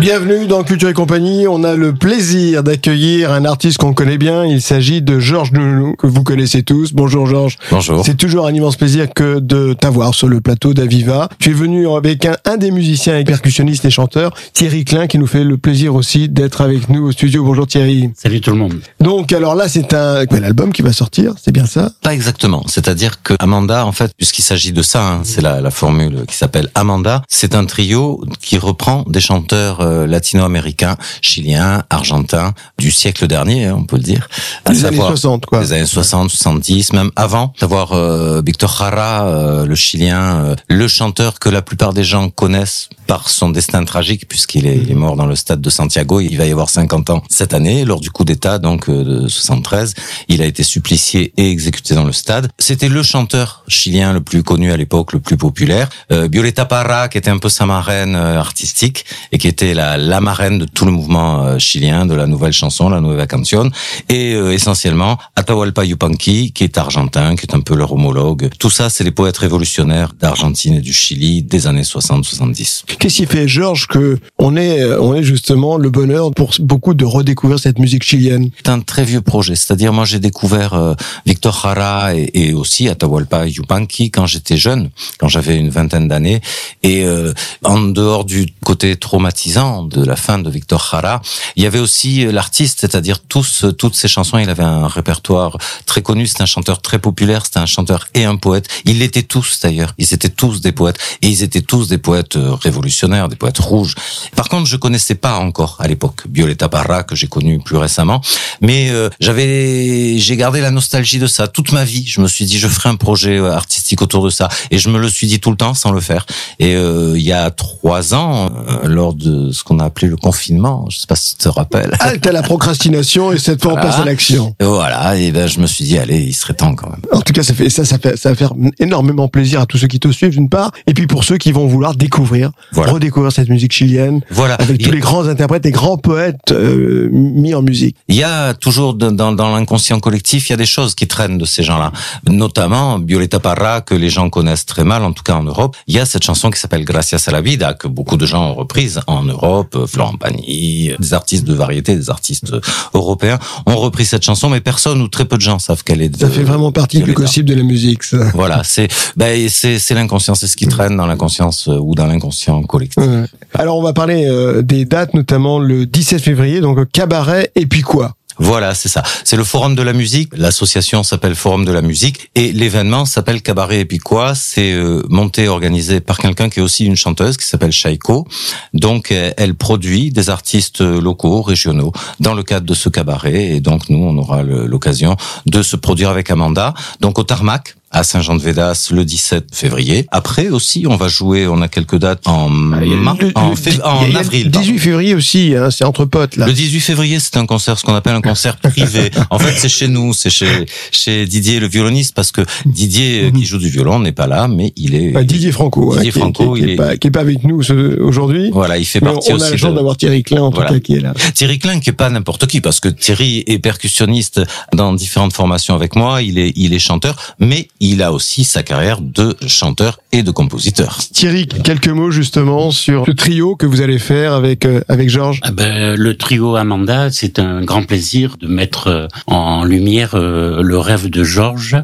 Bienvenue dans Culture et compagnie. On a le plaisir d'accueillir un artiste qu'on connaît bien. Il s'agit de Georges Nounou, que vous connaissez tous. Bonjour Georges. Bonjour. C'est toujours un immense plaisir que de t'avoir sur le plateau d'Aviva. Tu es venu avec un, un des musiciens et percussionnistes et chanteurs, Thierry Klein, qui nous fait le plaisir aussi d'être avec nous au studio. Bonjour Thierry. Salut tout le monde. Donc alors là, c'est un nouvel album qui va sortir, c'est bien ça? Pas exactement. C'est-à-dire que Amanda, en fait, puisqu'il s'agit de ça, hein, c'est la, la formule qui s'appelle Amanda. C'est un trio qui reprend des chanteurs euh, latino-américains, chiliens, argentins du siècle dernier, hein, on peut le dire. À Des années 60, quoi. Des années 60, 70, même avant. D'avoir euh, Victor Jara, euh, le chilien, euh, le chanteur que la plupart des gens connaissent par son destin tragique, puisqu'il est, est mort dans le stade de Santiago. Il va y avoir 50 ans cette année, lors du coup d'État, donc euh, de 73. Il a été supplicié et exécuté dans le stade. C'était le chanteur chilien le plus connu à l'époque, le plus populaire. Euh, Violeta Parra, qui était un peu sa marraine euh, artistique et qui était la, la marraine de tout le mouvement euh, chilien, de la nouvelle chanson, la nouvelle canción. Et euh, essentiellement, Atahualpa Yupanqui, qui est argentin, qui est un peu leur homologue. Tout ça, c'est les poètes révolutionnaires d'Argentine et du Chili des années 60-70. Qu'est-ce qui fait, Georges, que on est, on est justement le bonheur pour beaucoup de redécouvrir cette musique chilienne? C'est un très vieux projet. C'est-à-dire, moi, j'ai découvert euh, Victor Jara et, aussi Atahualpa Yupanqui quand j'étais jeune, quand j'avais une vingtaine d'années. Et euh, en dehors du côté traumatisant de la fin de Victor Jara, il y avait aussi l'artiste, c'est-à-dire tous, toutes ses chansons. Il avait un répertoire très connu. C'était un chanteur très populaire. C'était un chanteur et un poète. Ils l'étaient tous d'ailleurs. Ils étaient tous des poètes et ils étaient tous des poètes euh, révolutionnaires, des poètes rouges. Par contre, je connaissais pas encore à l'époque Violeta Parra que j'ai connu plus récemment, mais euh, j'avais, j'ai gardé la nostalgie de ça toute ma vie. Je me suis dit, je ferai un projet euh, artistique autour de ça, et je me le suis dit tout le temps sans le faire. Et euh, il y a trois ans, euh, lors de ce qu'on a appelé le confinement, je sais pas si tu te rappelles. Halte à la procrastination et cette fois on Voilà. passe à l'action. Voilà, et ben je me suis dit, allez, il serait temps quand même. En tout cas, ça fait ça, ça fait ça va faire énormément plaisir à tous ceux qui te suivent d'une part, et puis pour ceux qui vont vouloir découvrir, Voilà. Redécouvrir cette musique chilienne Voilà. avec tous les grands interprètes et grands poètes euh, mis en musique. Il y a toujours dans, dans l'inconscient collectif, il y a des choses qui traînent de ces gens-là. Notamment Violeta Parra, que les gens connaissent très mal, en tout cas en Europe. Il y a cette chanson qui s'appelle Gracias a la vida, que beaucoup de gens ont reprise en Europe. Florent Pagny, des artistes de variété, des artistes européens ont repris cette chanson, mais personne ou très peu de gens savent qu'elle est de Ça fait vraiment partie du possible de la musique. Ça. Voilà, c'est ben, c'est c'est l'inconscient, c'est ce qui traîne dans l'inconscience euh, ou dans l'inconscient Ouais. Alors on va parler euh, des dates, notamment le 17 février, donc cabaret et puis quoi? Voilà, c'est ça. C'est le Forum de la musique. L'association s'appelle Forum de la musique et l'événement s'appelle Cabaret et puis quoi? C'est euh, monté, organisé par quelqu'un qui est aussi une chanteuse qui s'appelle Shaiko. Donc, euh, elle produit des artistes locaux, régionaux, dans le cadre de ce cabaret. Et donc, nous, on aura l'occasion de se produire avec Amanda. Donc, au Tarmac à Saint-Jean-de-Védas le 17 février. Après aussi, on va jouer, on a quelques dates en, mar- Le- en, fév- avril. Le pardon. 18 février aussi, hein, c'est entre potes là. Le 18 février, c'est un concert, ce qu'on appelle un concert privé. En fait, c'est chez nous, c'est chez, chez Didier, le violoniste, parce que Didier, euh, qui joue du violon, n'est pas là, mais il est... Bah, Didier Franco, Didier hein, qui, Franco, qui- qui il est est- pas, qui est pas avec nous aujourd'hui. Voilà, il fait Mais partie on aussi a la chance d'avoir Thierry Klein en Voilà. tout cas qui est là. Thierry Klein, qui est pas n'importe qui, parce que Thierry est percussionniste dans différentes formations avec moi, il est, il est chanteur, mais il a aussi sa carrière de chanteur et de compositeur. Thierry, quelques mots justement sur ce trio que vous allez faire avec euh, avec Georges. Ah ben, le trio Amanda, c'est un grand plaisir de mettre euh, en lumière euh, le rêve de Georges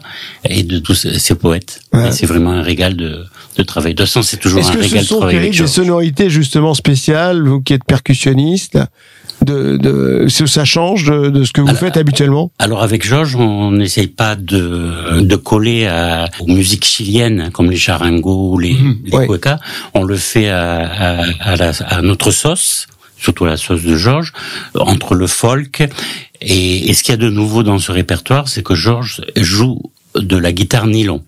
et de tous ces ces poètes. Ouais. C'est vraiment un régal de, de travailler. De toute façon, c'est toujours un que ce régal de sont travailler Thierry avec des Georges. sonorités justement spéciales, vous qui êtes percussionniste, de, de ça change de, de ce que vous Alors, faites habituellement Alors avec Georges, on n'essaye pas de, de coller à, aux musiques chiliennes comme les charangos ou les, Mhm, les ouais. cuecas. On le fait à, à, à, la- à notre sauce, surtout la sauce de Georges, entre le folk. Et, et ce qu'il y a de nouveau dans ce répertoire, c'est que Georges joue de la guitare nylon.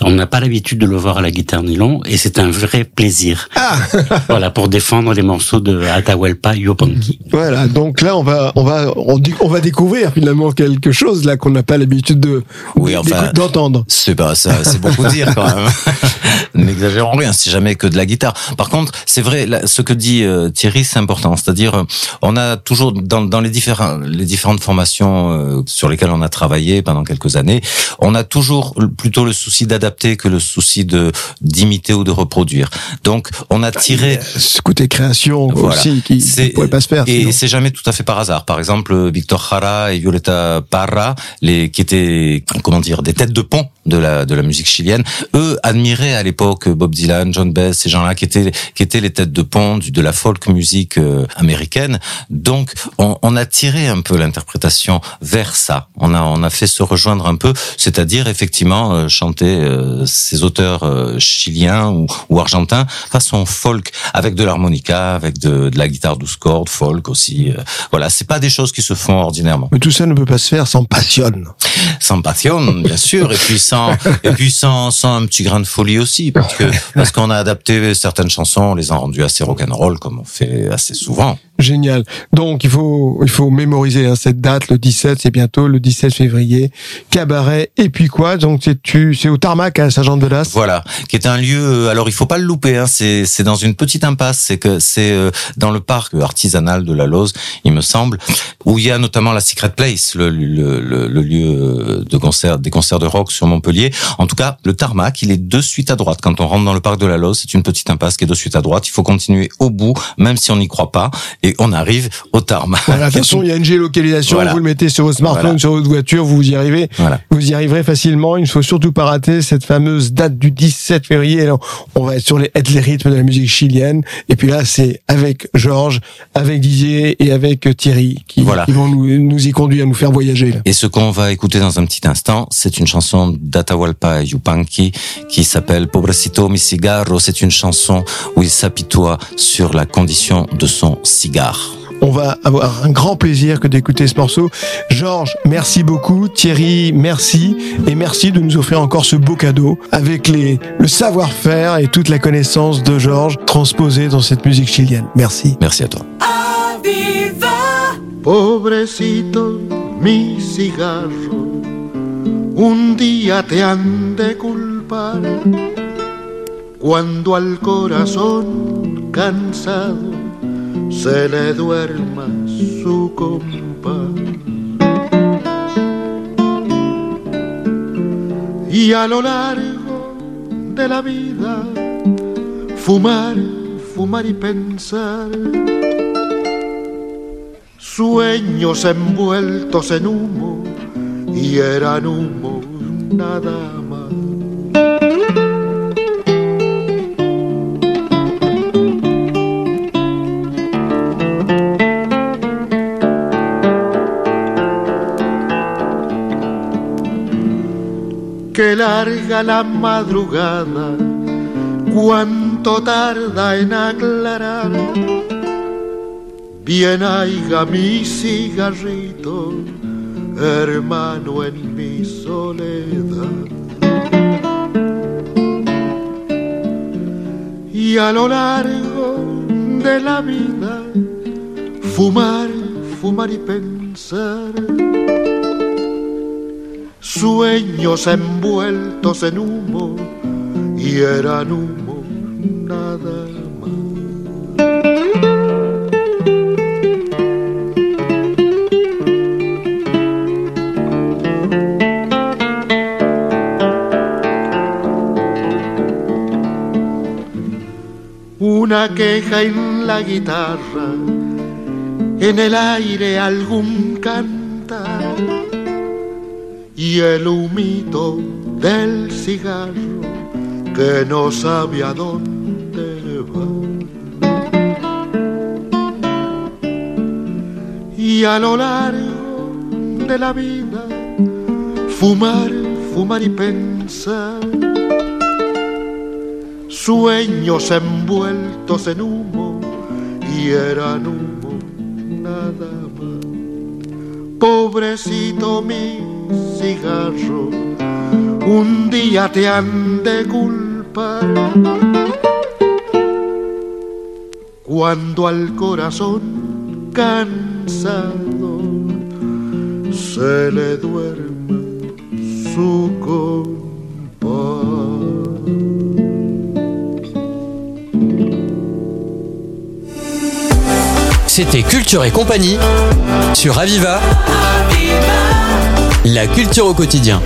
On n'a pas l'habitude de le voir à la guitare nylon et c'est un vrai plaisir. Ah Voilà, pour défendre les morceaux de Atahualpa Yupanqui. Voilà, donc là on va on va on, on va découvrir finalement quelque chose là qu'on n'a pas l'habitude de Oui, enfin, d'entendre. C'est pas ça, c'est beaucoup dire quand même. N'exagérons rien, c'est jamais que de la guitare. Par contre, c'est vrai, là, ce que dit euh, Thierry, c'est important. C'est-à-dire, euh, on a toujours dans, dans les différents les différentes formations euh, sur lesquelles on a travaillé pendant quelques années, on a toujours plutôt le souci d'adapter que le souci de d'imiter ou de reproduire. Donc, on a tiré Ce côté création Voilà. aussi qui ne pourrait pas se faire. Et c'est jamais tout à fait par hasard. Par exemple, Victor Jara et Violeta Parra, les, qui étaient, comment dire, des têtes de pont de la, de la musique chilienne, eux admiraient à l'époque Bob Dylan, John Baez, ces gens-là qui étaient, qui étaient les têtes de pont de la folk musique euh, américaine. Donc, on, on a tiré un peu l'interprétation vers ça. On a, on a fait se rejoindre un peu, c'est-à-dire effectivement euh, chanter euh, ces auteurs euh, chiliens ou, ou argentins façon folk avec de l'harmonica, avec de, de la guitare douze cordes, folk aussi. euh, voilà, c'est pas des choses qui se font ordinairement. Mais tout ça ne peut pas se faire sans passion. Sans passion, bien sûr, et puis sans et puis sans, sans un petit grain de folie aussi, parce que parce qu'on a adapté certaines chansons, on les a rendues assez rock'n'roll comme on fait assez souvent. Génial. Donc il faut il faut mémoriser hein, cette date le 17, c'est bientôt le 17 février. Cabaret et puis quoi? Donc c'est tu c'est au Tarmac à Saint-Jean-de-Las? Voilà, qui est un lieu. euh, Alors il faut pas le louper. Hein, c'est c'est dans une petite impasse. C'est que c'est euh, dans le parc artisanal de la Lose, il me semble, où il y a notamment la Secret Place, le, le, le, lieu euh, de concert, des concerts de rock sur Montpellier. En tout cas, le tarmac, il est de suite à droite. Quand on rentre dans le parc de la Lose, c'est une petite impasse qui est de suite à droite. Il faut continuer au bout, même si on n'y croit pas, et on arrive au tarmac. Voilà, attention, il y a une géolocalisation, Voilà. vous le mettez sur votre smartphone, Voilà. sur votre voiture, vous y arrivez. Vous y arriverez facilement. Il ne faut surtout pas rater cette fameuse date du 17 février. Alors, on va être sur les, rythmes de la musique chilienne. Et puis là, c'est avec Georges, avec Didier et avec Thierry qui, vont nous, nous y conduire, nous faire voyager. là. Et ce qu'on va écouter dans un petit instant, c'est une chanson d'Atahualpa Yupanqui qui s'appelle Pobrecito mi cigarro. C'est une chanson où il s'apitoie sur la condition de son cigare. On va avoir un grand plaisir que d'écouter ce morceau. Georges, merci beaucoup. Thierry, merci. Et merci de nous offrir encore ce beau cadeau avec les, le savoir-faire et toute la connaissance de Georges transposée dans cette musique chilienne. Merci. Merci à toi. Pobrecito mi cigarro, un día te han de culpar cuando al corazón cansado se le duerma su compás. Y a lo largo de la vida, fumar, fumar y pensar sueños envueltos en humo y eran humo nada Que larga la madrugada, cuánto tarda en aclarar Bien haiga mi cigarrito, hermano en mi soledad. Y a lo largo de la vida, fumar, fumar y pensar. Sueños envueltos en humo y eran humo nada más. una queja en la guitarra, en el aire algún cantar y el humito del cigarro que no sabe a dónde va. Y a lo largo de la vida, fumar, fumar y pensar sueños envueltos en humo y eran humo nada más. Pobrecito mi cigarro, un día te han de culpar. Cuando al corazón cansado se le duerma su compás. C'était Culture et compagnie sur Aviva. La culture au quotidien.